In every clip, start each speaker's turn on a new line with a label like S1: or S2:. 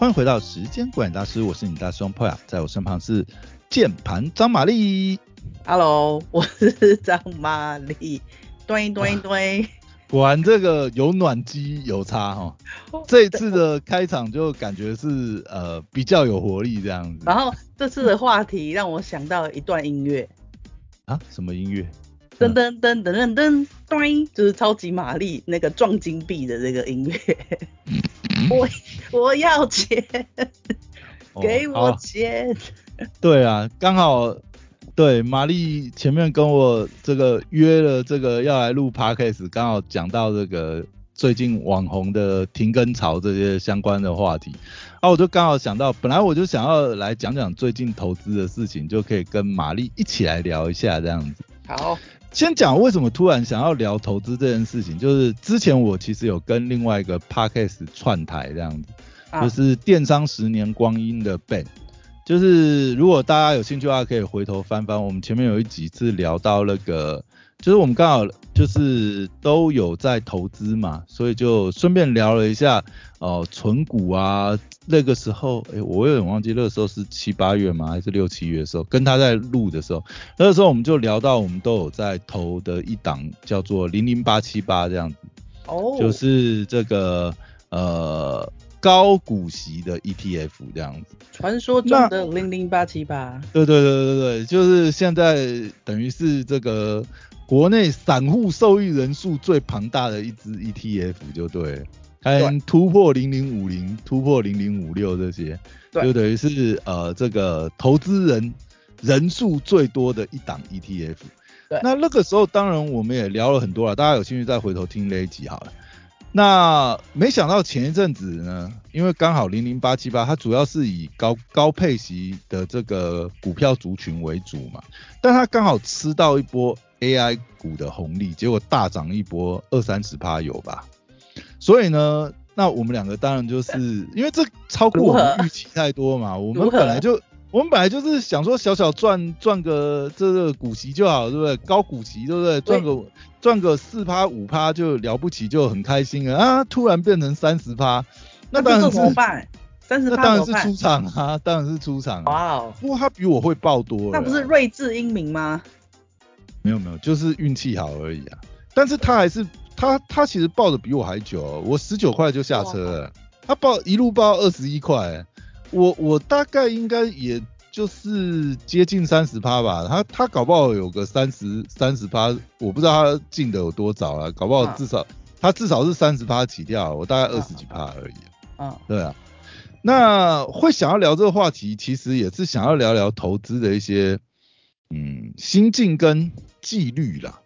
S1: 欢迎回到时间管理大师，我是你大师兄 Poya，在我身旁是键盘张玛丽。
S2: Hello，我是张玛丽。对对对，
S1: 果然这个有暖机有差哈、这一次的开场就感觉是呃比较有活力这样子
S2: 然后这次的话题让我想到一段音乐，
S1: 啊，什么音乐？
S2: 噔噔噔噔噔噔，对，就是超级玛丽那个撞金币的这个音乐。我我要钱，
S1: 哦
S2: 给我
S1: 好
S2: 钱。
S1: 对啊，刚好对玛丽前面跟我这个约了这个要来录 podcast，刚好讲到这个最近网红的停更潮这些相关的话题，啊，我就刚好想到，本来我就想要来讲讲最近投资的事情，就可以跟玛丽一起来聊一下这样子。
S2: 好，
S1: 先讲为什么突然想要聊投资这件事情，就是之前我其实有跟另外一个 podcast 串台这样子，
S2: 啊
S1: 就是电商十年光阴的 Ben。就是如果大家有兴趣的话，可以回头翻翻我们前面有一集是聊到那个，就是我们刚好就是都有在投资嘛，所以就顺便聊了一下哦，存股啊，那个时候，哎、我有点忘记那个时候是七八月吗，还是六七月的时候，跟他在录的时候，那个时候我们就聊到我们都有在投的一档叫做零零八七八这样子，
S2: 哦，
S1: 就是这个呃高股息的 ETF 这样子。
S2: 传说中的零零八七八。
S1: 对对对对对，就是现在等于是这个国内散户受益人数最庞大的一支 ETF 就对了，还
S2: 对
S1: 突破零零五零、突破零零五六这些，就等于是呃这个投资人人数最多的一档 ETF。那那个时候当然我们也聊了很多了，大家有兴趣再回头听那一集好了。那没想到前一阵子呢，因为刚好零零八七八，它主要是以高高配息的这个股票族群为主嘛，但它刚好吃到一波 AI 股的红利，结果大涨一波二三十趴有吧？所以呢，那我们两个当然就是因为这超过我们预期太多嘛，我们本来就我们本来就是想说小小赚赚个这个股息就好，对不对？高股息，对不对？赚个赚个四趴五趴就了不起，就很开心了啊！突然变成三十趴，那当然是
S2: 这怎么办？三十
S1: 那
S2: 八怎么办
S1: 当然是出？场啊，当然是出场、啊。
S2: 哇哦，
S1: 不过他比我会爆多了啊，
S2: 那不是睿智英明吗？
S1: 没有没有，就是运气好而已啊。但是他还是他他其实报的比我还久哦、我十九块就下车了，他报一路报二十一块，我我大概应该也就是接近三十趴吧，他他搞不好有个三十三十趴，我不知道他进的有多早啊，搞不好
S2: 啊
S1: 至少、他至少是三十趴起跳，我大概二十几趴而已。
S2: 嗯，
S1: 对啊，那会想要聊这个话题，其实也是想要聊聊投资的一些嗯心境跟纪律啦。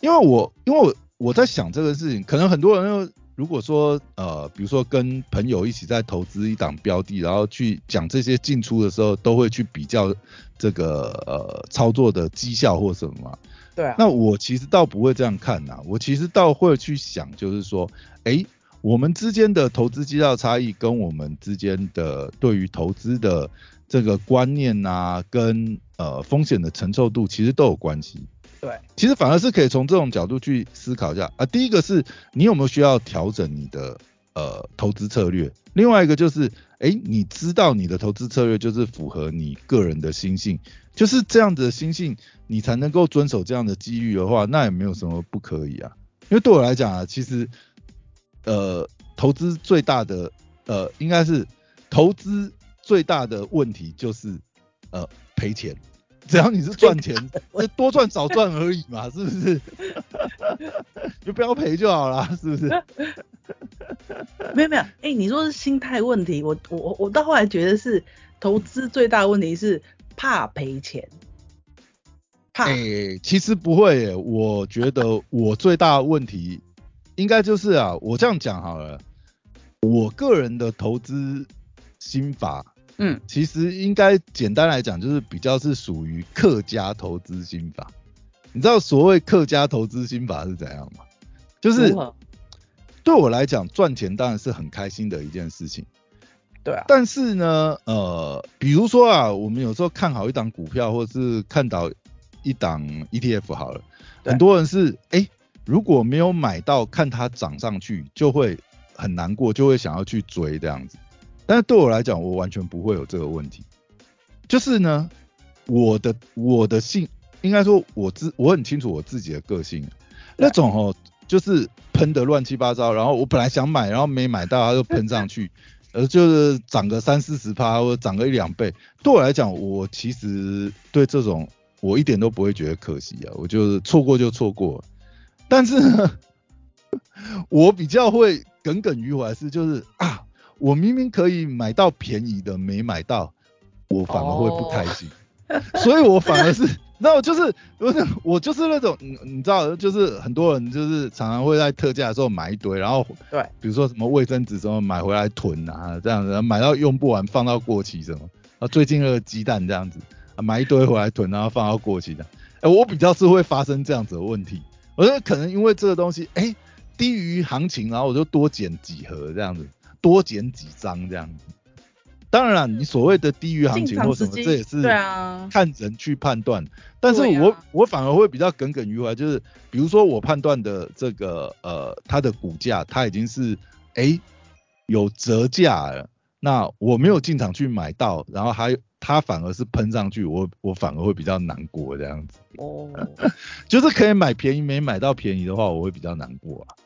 S1: 因为我因为我我在想这个事情，可能很多人又如果说呃，比如说跟朋友一起在投资一档标的，然后去讲这些进出的时候，都会去比较这个呃操作的绩效或什么嘛。
S2: 对啊。
S1: 那我其实倒不会这样看呐、我其实倒会去想，就是说，诶，我们之间的投资绩效差异跟我们之间的对于投资的这个观念啊，跟呃风险的承受度，其实都有关系。
S2: 对，
S1: 其实反而是可以从这种角度去思考一下啊。第一个是你有没有需要调整你的呃投资策略，另外一个就是，诶，你知道你的投资策略就是符合你个人的心性，就是这样子的心性，你才能够遵守这样的机遇的话，那也没有什么不可以啊。因为对我来讲啊，其实呃投资最大的呃应该是投资最大的问题就是呃赔钱。只要你是赚钱，就多赚少赚而已嘛，是不是？就不要赔就好了，是不是？
S2: 没有没有，哎、你说是心态问题，我我我我到后来觉得是投资最大的问题是怕赔钱，怕、
S1: 哎、其实不会耶，我觉得我最大的问题应该就是啊，我这样讲好了，我个人的投资心法，
S2: 嗯，
S1: 其实应该简单来讲，就是比较是属于客家投资心法。你知道所谓客家投资心法是怎样吗？就是对我来讲，赚钱当然是很开心的一件事情。
S2: 对啊，
S1: 但是呢，呃，比如说啊，我们有时候看好一档股票，或是看到一档 ETF 好了，很多人是哎、诶如果没有买到，看它涨上去，就会很难过，就会想要去追这样子。但是对我来讲，我完全不会有这个问题。就是呢，我的我的性，应该说我自我很清楚我自己的个性，那种哦，就是喷的乱七八糟，然后我本来想买，然后没买到，它就喷上去，呃，就是涨个三四十趴或者涨个一两倍，对我来讲，我其实对这种我一点都不会觉得可惜啊，我就是错过就错过。但是呢，我比较会耿耿于怀是就是啊，我明明可以买到便宜的，没买到。我反而会不开心，所以我反而是，那我就是，我我就是那种，你你知道，就是很多人就是常常会在特价的时候买一堆，然后
S2: 对，
S1: 比如说什么卫生纸什么买回来囤啊，这样子，买到用不完放到过期什么，啊，最近那个鸡蛋这样子，啊，买一堆回来囤，然后放到过期的，哎，我比较是会发生这样子的问题，我觉得可能因为这个东西，哎，低于行情，然后我就多捡几盒这样子，多捡几张这样子。当然了，你所谓的低于行情或什么，这也是看人去判断。但是我我反而会比较耿耿于怀，就是比如说我判断的这个呃它的股价，它已经是哎有折价了，那我没有进场去买到，然后还它反而是喷上去，我我反而会比较难过这样子。哦，就是可以买便宜没买到便宜的话，我会比较难过啊。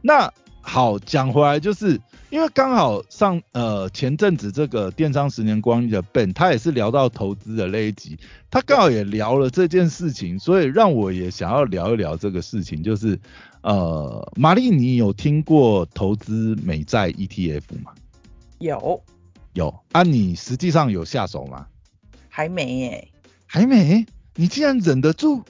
S1: 那。好，讲回来，就是因为刚好上呃前阵子这个电商十年光阴的 Ben，他也是聊到投资的那一集，他刚好也聊了这件事情，所以让我也想要聊一聊这个事情，就是呃玛丽，你有听过投资美债 ETF 吗？
S2: 有，
S1: 有啊，你实际上有下手吗？
S2: 还没耶，
S1: 还没，你竟然忍得住？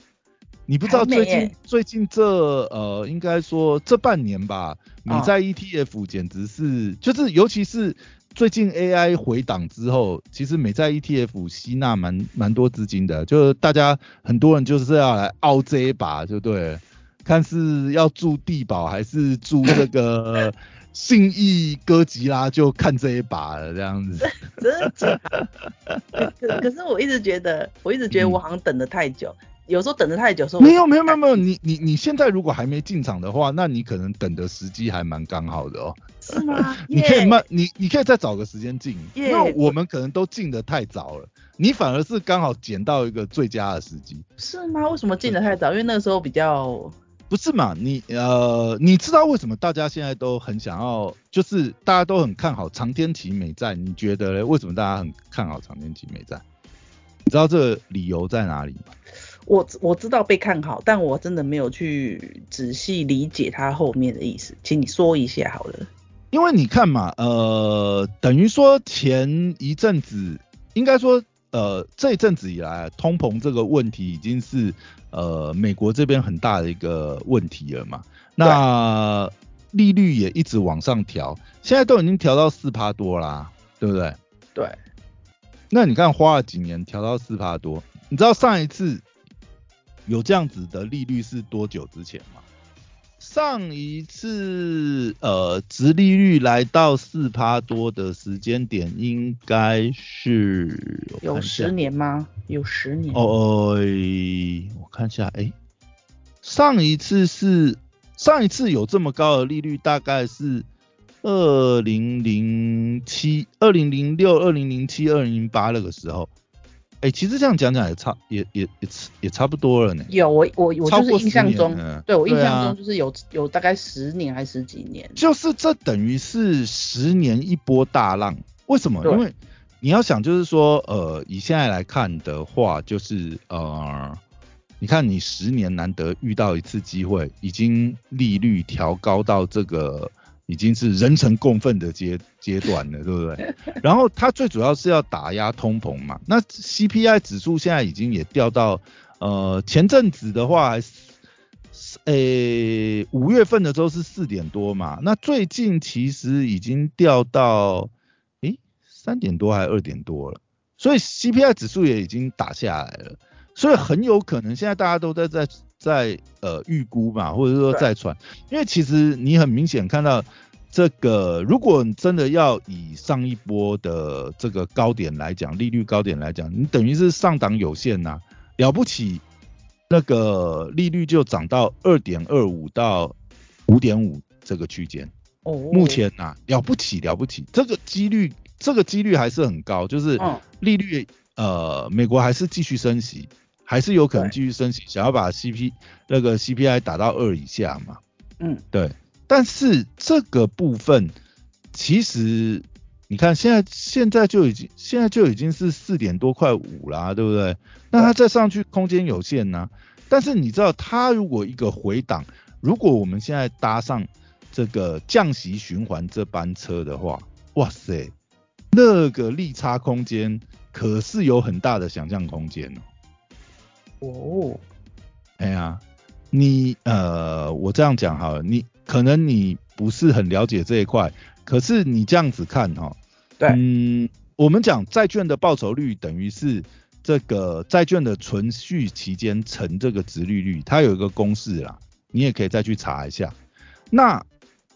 S1: 你不知道最近最近这呃，应该说这半年吧，美债 ETF 简直是，就是尤其是最近 AI 回档之后，其实美债 ETF 吸纳蛮蛮多资金的，就是大家很多人就是要来凹这一把，就对，看是要住地堡还是住这个 信义哥吉拉，就看这一把了这样子。
S2: 真的假？可可是我一直觉得，我一直觉得我好像等的太久。有时候等的太久，说
S1: 没有没有没有没有，你你你现在如果还没进场的话，那你可能等的时机还蛮刚好的
S2: 哦。是吗？
S1: 你可以慢，你你可以再找个时间进，因为我们可能都进的太早了，你反而是刚好捡到一个最佳的时机。
S2: 是吗？为什么进的太早？因为那个时候比较
S1: 不是嘛？你呃，你知道为什么大家现在都很想要，就是大家都很看好长天期美债？你觉得嘞？为什么大家很看好长天期美债？你知道这个理由在哪里吗？
S2: 我我知道被看好，但我真的没有去仔细理解它后面的意思，请你说一下好了。
S1: 因为你看嘛，呃，等于说前一阵子，应该说，呃，这一阵子以来，通膨这个问题已经是呃美国这边很大的一个问题了嘛。那利率也一直往上调，现在都已经调到四趴多啦，对不对？
S2: 对。
S1: 那你看花了几年调到四趴多，你知道上一次？有这样子的利率是多久之前吗？上一次呃，直利率来到四趴多的时间点，应该是
S2: 有十年吗？有十年？
S1: 哦，我看一下，哎，上一次是上一次有这么高的利率，大概是二零零七、二零零六、二零零七、二零零八那个时候。哎，其实这样讲讲也差，也也也也差不多了呢。
S2: 有我我我就是印象中，对我印象中就是有有大概十年还是十几年。
S1: 就是这等于是十年一波大浪。为什么？因为你要想，就是说，呃，以现在来看的话，就是呃，你看你十年难得遇到一次机会，已经利率调高到这个。已经是人神共愤的阶阶段了，对不对？然后它最主要是要打压通膨嘛。那 CPI 指数现在已经也掉到，呃，前阵子的话还是，诶，五月份的时候是四点多嘛。那最近其实已经掉到，诶，三点多还是二点多了。所以 CPI 指数也已经打下来了。所以很有可能现在大家都在在。在呃预估嘛，或者说在传，因为其实你很明显看到这个，如果你真的要以上一波的这个高点来讲，利率高点来讲，你等于是上档有限呐，了不起那个利率就涨到二点二五到五点五这个区间。
S2: 哦，
S1: 目前呐、了不起了不起，这个几率这个几率还是很高，就是
S2: 嗯。
S1: 利率呃美国还是继续升息，还是有可能
S2: 对
S1: 继续升息，想要把 CP 那个 CPI 打到二以下嘛。
S2: 嗯
S1: 对，但是这个部分其实你看现在现在就已经现在就已经是四点多快五啦，对不对？那它再上去空间有限呐、但是你知道它如果一个回档，如果我们现在搭上这个降息循环这班车的话，哇塞，那个利差空间可是有很大的想象空间哦。
S2: 哦，
S1: 哎呀，你呃，我这样讲好了，你可能你不是很了解这一块，可是你这样子看哈、
S2: 对
S1: 嗯，我们讲债券的报酬率等于是这个债券的存续期间乘这个值利率，它有一个公式啦，你也可以再去查一下。那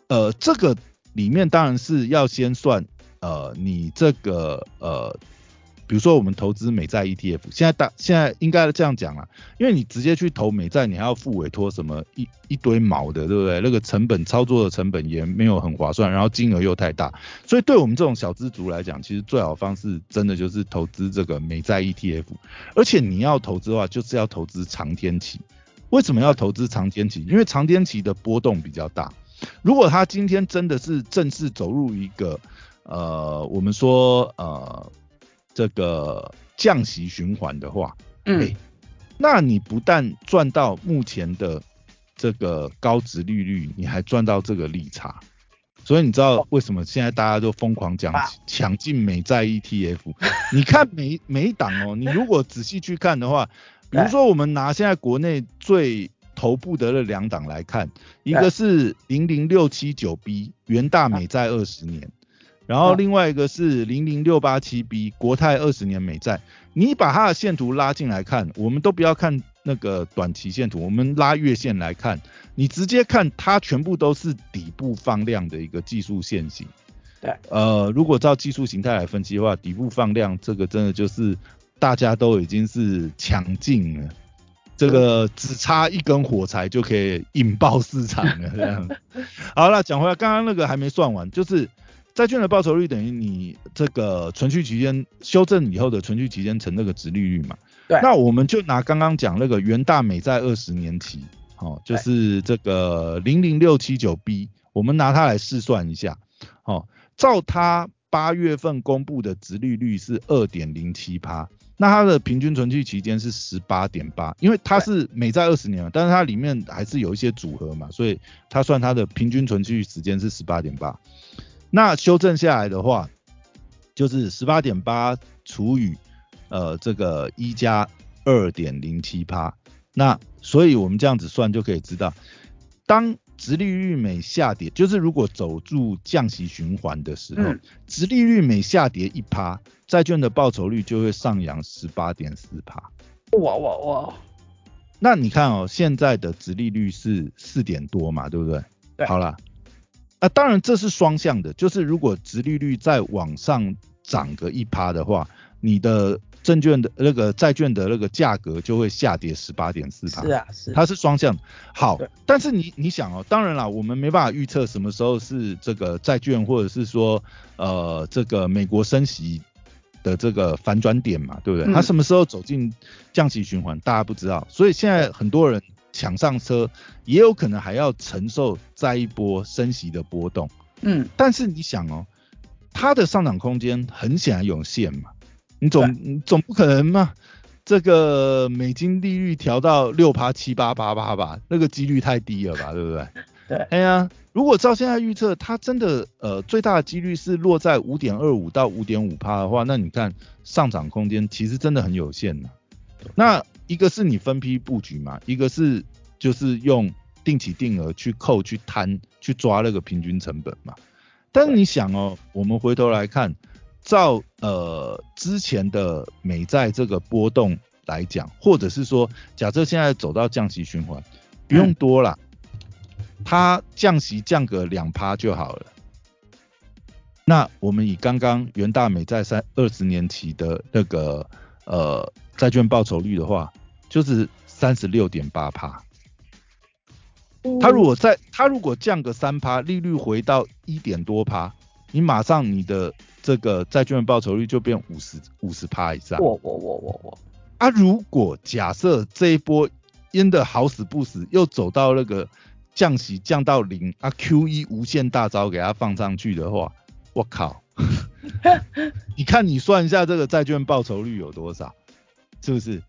S1: 呃，这个里面当然是要先算呃，你这个呃，比如说我们投资美债 ETF，现在大现在应该这样讲了，因为你直接去投美债，你还要付委托什么一一堆毛的，对不对？那个成本操作的成本也没有很划算，然后金额又太大，所以对我们这种小资族来讲，其实最好方式真的就是投资这个美债 ETF，而且你要投资的话，就是要投资长天期。为什么要投资长天期？因为长天期的波动比较大。如果它今天真的是正式走入一个呃，我们说呃这个降息循环的话，
S2: 嗯
S1: 哎，那你不但赚到目前的这个高值利率，你还赚到这个利差。所以你知道为什么现在大家都疯狂讲
S2: 啊
S1: 抢进美债 ETF？你看每每一档哦，你如果仔细去看的话，比如说我们拿现在国内最头部的那两档来看，一个是零零六七九 B 元大美债二十年，然后
S2: 嗯
S1: 另外一个是零零六八七 B 国泰二十年美债。你把它的线图拉进来看，我们都不要看那个短期线图，我们拉月线来看，你直接看它全部都是底部放量的一个技术线型。
S2: 对，
S1: 呃，如果照技术形态来分析的话，底部放量这个真的就是大家都已经是强劲了，这个只差一根火柴就可以引爆市场了这样。好了，讲回来，刚刚那个还没算完，就是债券的报酬率等于你这个存续期间修正以后的存续期间乘那个值利率嘛。
S2: 对
S1: 那我们就拿刚刚讲那个元大美债二十年期，哦，就是这个零零六七九 B，我们拿它来试算一下，哦，照它八月份公布的值利率是二点零七趴。那它的平均存续期间是十八点八，因为它是美债二十年嘛，但是它里面还是有一些组合嘛，所以它算它的平均存续时间是十八点八。那修正下来的话，就是十八点八除以呃这个一加二点零七趴。那所以我们这样子算就可以知道，当直利率每下跌，就是如果走入降息循环的时候，
S2: 嗯
S1: 直利率每下跌一趴，债券的报酬率就会上扬十八点四趴。
S2: 哇哇哇，
S1: 那你看哦，现在的直利率是四点多嘛，对不对？
S2: 对
S1: 好了，啊，当然这是双向的，就是如果殖利率再往上涨个一趴的话，你的证券的那个债券的那个价格就会下跌十八点四趴。
S2: 是啊是，
S1: 它是双向。好，但是你你想哦，当然啦，我们没办法预测什么时候是这个债券或者是说呃这个美国升息的这个反转点嘛，对不对？
S2: 嗯
S1: 它什么时候走进降息循环，大家不知道，所以现在很多人抢上车，也有可能还要承受再一波升息的波动。
S2: 嗯。
S1: 但是你想哦，它的上涨空间很显然有限嘛，你总你总不可能嘛，这个美金利率调到六趴七八八八吧，那个几率太低了吧，对不对？
S2: 对，
S1: 哎呀，如果照现在预测，它真的呃最大的几率是落在五点二五到五点五趴的话，那你看上涨空间其实真的很有限呐、那一个是你分批布局嘛，一个是就是用定期定额去扣去摊去抓那个平均成本嘛。但你想哦，我们回头来看，照呃之前的美债这个波动来讲，或者是说假设现在走到降息循环，不用多啦，它降息降个两趴就好了。那我们以刚刚元大美债三二十年期的那个呃债券报酬率的话，就是三十六点八趴。它如果在它如果降个三趴，利率回到一点多趴，你马上你的这个债券报酬率就变五十五十趴以上。
S2: 我我我我我。
S1: 啊，如果假设这一波淹的好死不死，又走到那个降息降到零啊，Q E 无限大招给它放上去的话，我靠！你看你算一下这个债券报酬率有多少，是不是？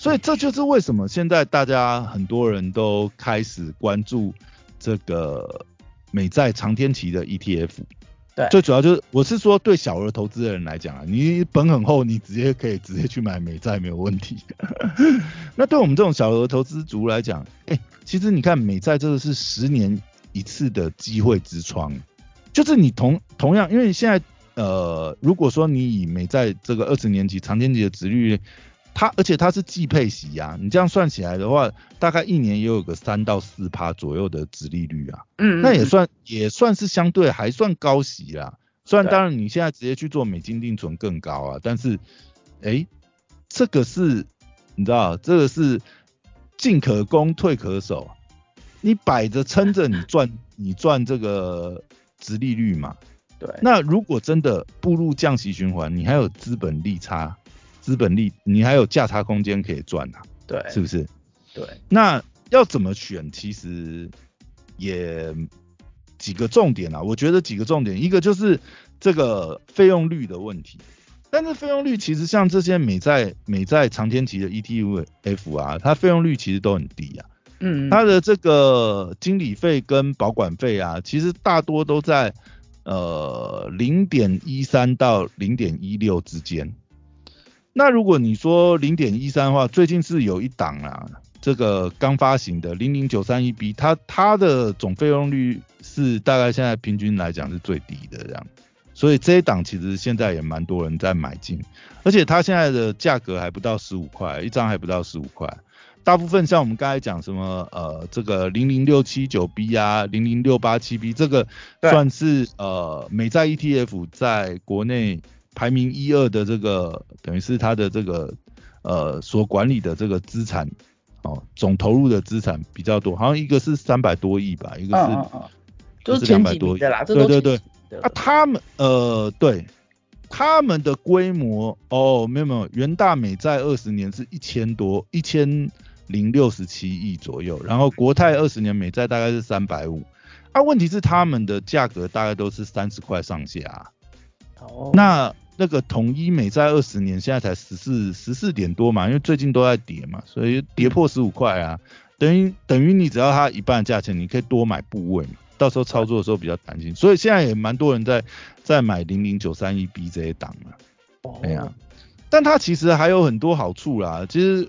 S1: 所以这就是为什么现在大家很多人都开始关注这个美债长天期的 ETF。
S2: 对，
S1: 最主要就是我是说对小额投资人来讲啊，你本很厚，你直接可以直接去买美债没有问题。那对我们这种小额投资族来讲，哎，其实你看美债这个是十年一次的机会之窗，就是你同同样，因为现在呃，如果说你以美债这个二十年期长天期的值率。它而且它是季配息呀，你这样算起来的话，大概一年也有个三到四趴左右的值利率啊，嗯，那也算也算是相对还算高息啦。虽然当然你现在直接去做美金定存更高啊，但是，哎，这个是你知道，这个是进可攻退可守，你摆着撑着你赚 你赚这个值利率嘛，
S2: 对，
S1: 那如果真的步入降息循环，你还有资本利差。资本利，你还有价差空间可以赚啊，
S2: 对，
S1: 是不是？
S2: 对，
S1: 那要怎么选？其实也几个重点啊，我觉得几个重点，一个就是这个费用率的问题。但是费用率其实像这些美债、美债长天期的 ETF 啊，它费用率其实都很低啊。嗯，它的这个经理费跟保管费啊，其实大多都在呃零点一三到零点一六之间。那如果你说零点一三的话，最近是有一档啊，这个刚发行的零零九三一 B，它它的总费用率是大概现在平均来讲是最低的这样，所以这一档其实现在也蛮多人在买进，而且它现在的价格还不到十五块，一张还不到十五块，大部分像我们刚才讲什么呃这个零零六七九 B 啊，零零六八七 B 这个算是呃美债 ETF 在国内。排名一二的这个，等于是它的这个呃所管理的这个资产哦，总投入的资产比较多，好像一个是三百多亿吧，一个
S2: 是是两百多亿。的啦，
S1: 对对对，啊他们呃对他们的规模哦没有没有，元大美债二十年是一千多一千零六十七亿左右，然后国泰二十年美债大概是三百五，啊问题是他们的价格大概都是三十块上下。那那个统一美债二十年现在才十四十四点多嘛，因为最近都在跌嘛，所以跌破十五块啊，等于等于你只要它一半价钱，你可以多买部位嘛，到时候操作的时候比较弹性，所以现在也蛮多人在在买零零九三一 B 这些档啊，哎呀，但它其实还有很多好处啦，其实。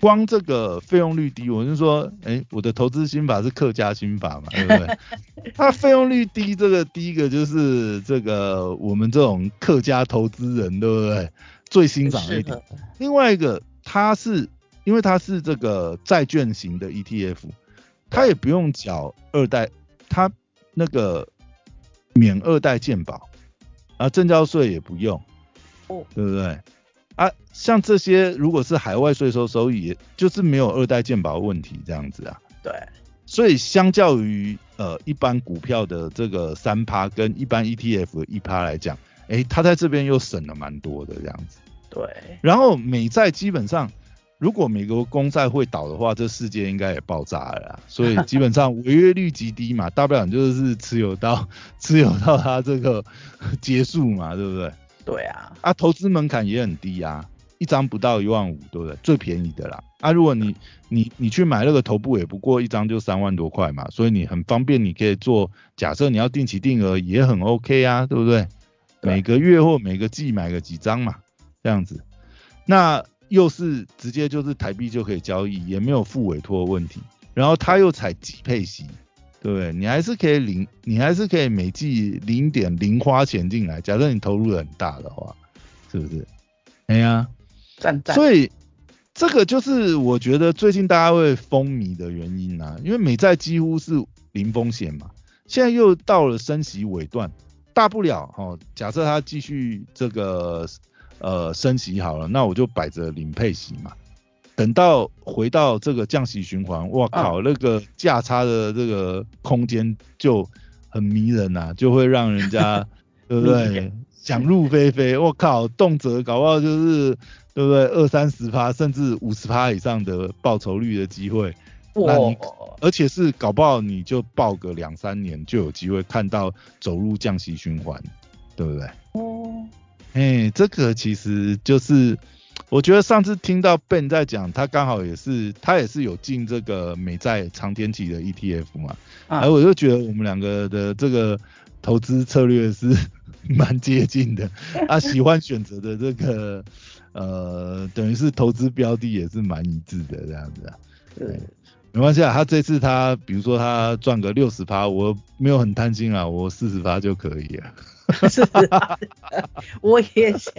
S1: 光这个费用率低，我就说，哎，我的投资心法是客家心法嘛，对不对？它费用率低，这个第一个就是这个我们这种客家投资人，对不对？最欣赏一点。另外一个，它是因为它是这个债券型的 ETF，它也不用缴二代，它那个免二代健保，啊，证交税也不用，哦，对不对？啊，像这些如果是海外税收收益，就是没有二代健保问题这样子啊。
S2: 对。
S1: 所以相较于呃一般股票的这个三趴跟一般 ETF 的一趴来讲，哎，它在这边又省了蛮多的这样子。
S2: 对。
S1: 然后美债基本上，如果美国公债会倒的话，这世界应该也爆炸了。所以基本上违约率极低嘛，大不了就是持有到持有到它这个结束嘛，对不对？
S2: 对啊，
S1: 啊，投资门槛也很低啊，一张不到一万五，对不对？最便宜的啦。啊，如果你你你去买那个头部，也不过一张就三万多块嘛，所以你很方便，你可以做。假设你要定期定额，也很 OK 啊，对不对？每个月或每个季买个几张嘛，这样子。那又是直接就是台币就可以交易，也没有付委托问题。然后他又采几配息。对不对？你还是可以零，你还是可以每季零点零花钱进来。假设你投入很大的话，是不是？哎呀，
S2: 赞赞。
S1: 所以这个就是我觉得最近大家会风靡的原因啊，因为美债几乎是零风险嘛，现在又到了升息尾段，大不了哦，假设它继续这个呃升息好了，那我就摆着零配息嘛，等到回到这个降息循环，哇靠，那个价差的这个空间就很迷人呐、就会让人家 对不对？想入非非。我靠，动辄搞不好就是对不对？二三十趴甚至五十趴以上的报酬率的机会，那你而且是搞不好你就报个两三年就有机会看到走入降息循环，对不对？
S2: 哦，
S1: 哎，这个其实就是，我觉得上次听到 Ben 在讲，他刚好也是，他也是有进这个美债长天期的 ETF 嘛，
S2: 啊
S1: 而我就觉得我们两个的这个投资策略是 蛮接近的，啊，喜欢选择的这个呃，等于是投资标的也是蛮一致的这样子啊。
S2: 对
S1: 没关系啊，他这次他比如说他赚个六十趴，我没有很贪心啊，我四十趴就可以了。
S2: 是啊，我也想，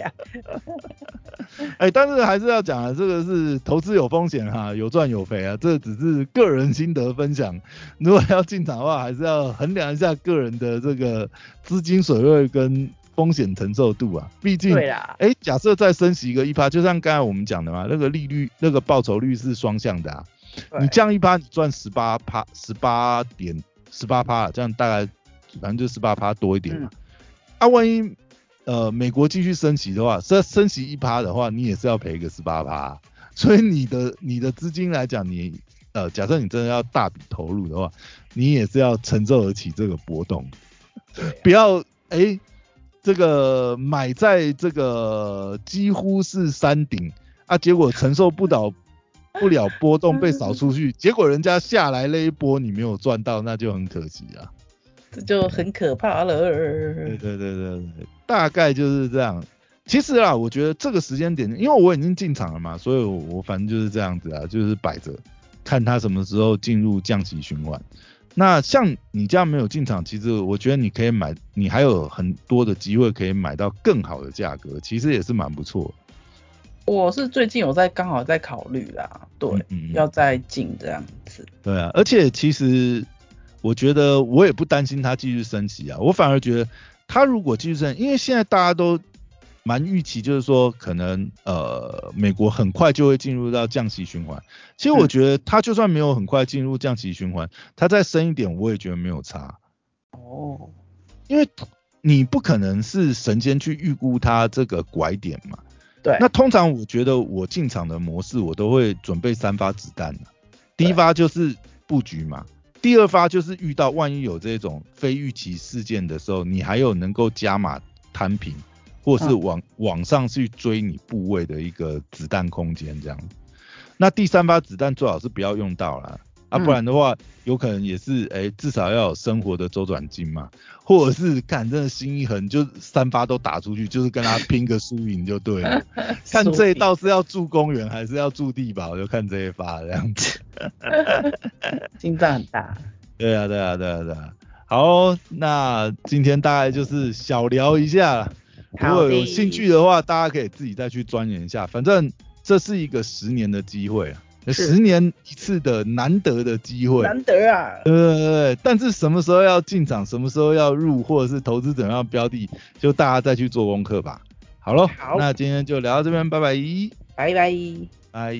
S1: 哎、但是还是要讲啊，这个是投资有风险哈、有赚有赔啊，这只是个人心得分享。如果要进场的话，还是要衡量一下个人的这个资金水位跟风险承受度啊。毕竟，
S2: 对啦，
S1: 哎、假设再升息一个一趴，就像刚才我们讲的嘛，那个利率那个报酬率是双向的啊。
S2: 对
S1: 你降一趴，你赚十八趴，十八点十八趴，这样大概反正就十八趴多一点嘛。啊，万一呃美国继续升息的话，升升息一趴的话，你也是要赔个十八趴。所以你的你的资金来讲，你呃假设你真的要大笔投入的话，你也是要承受得起这个波动，不要哎、这个买在这个几乎是山顶啊，结果承受不了不了波动被扫出去，结果人家下来那一波你没有赚到，那就很可惜啊。
S2: 这就很可怕了。
S1: 对对对对对，大概就是这样。其实啊，我觉得这个时间点，因为我已经进场了嘛，所以我我反正就是这样子啊，就是摆着看他什么时候进入降息循环。那像你这样没有进场，其实我觉得你可以买，你还有很多的机会可以买到更好的价格，其实也是蛮不错。
S2: 我是最近有在刚好在考虑啦，对，
S1: 嗯嗯嗯
S2: 要再进这样子。
S1: 对啊，而且其实我觉得我也不担心它继续升级啊，我反而觉得它如果继续升，因为现在大家都蛮预期，就是说可能呃美国很快就会进入到降息循环。其实我觉得它就算没有很快进入降息循环，它再升一点，我也觉得没有差，
S2: 哦，
S1: 因为你不可能是神仙去预估它这个拐点嘛。
S2: 对，
S1: 那通常我觉得我进场的模式，我都会准备三发子弹的。第一发就是布局嘛，第二发就是遇到万一有这种非预期事件的时候，你还有能够加码摊平，或是
S2: 嗯
S1: 往往上去追你部位的一个子弹空间这样。那第三发子弹最好是不要用到啦，啊，
S2: 嗯
S1: 不然的话有可能也是哎、至少要有生活的周转金嘛，或者是看真的心一横，就三发都打出去，就是跟他拼个输赢就对了。看这一道是要住公园还是要住地堡，就看这一发这样子。
S2: 心脏很大。
S1: 对啊，对啊，对啊，对啊。好，那今天大概就是小聊一下，如果有兴趣的话，大家可以自己再去钻研一下。反正这是一个十年的机会啊，
S2: 是
S1: 十年一次的难得的机会。
S2: 难得啊，
S1: 对对对对，但是什么时候要进场，什么时候要入，或者是投资怎么样标的，就大家再去做功课吧。好喽，
S2: 好
S1: 那今天就聊到这边，拜拜，
S2: 拜拜。
S1: 拜。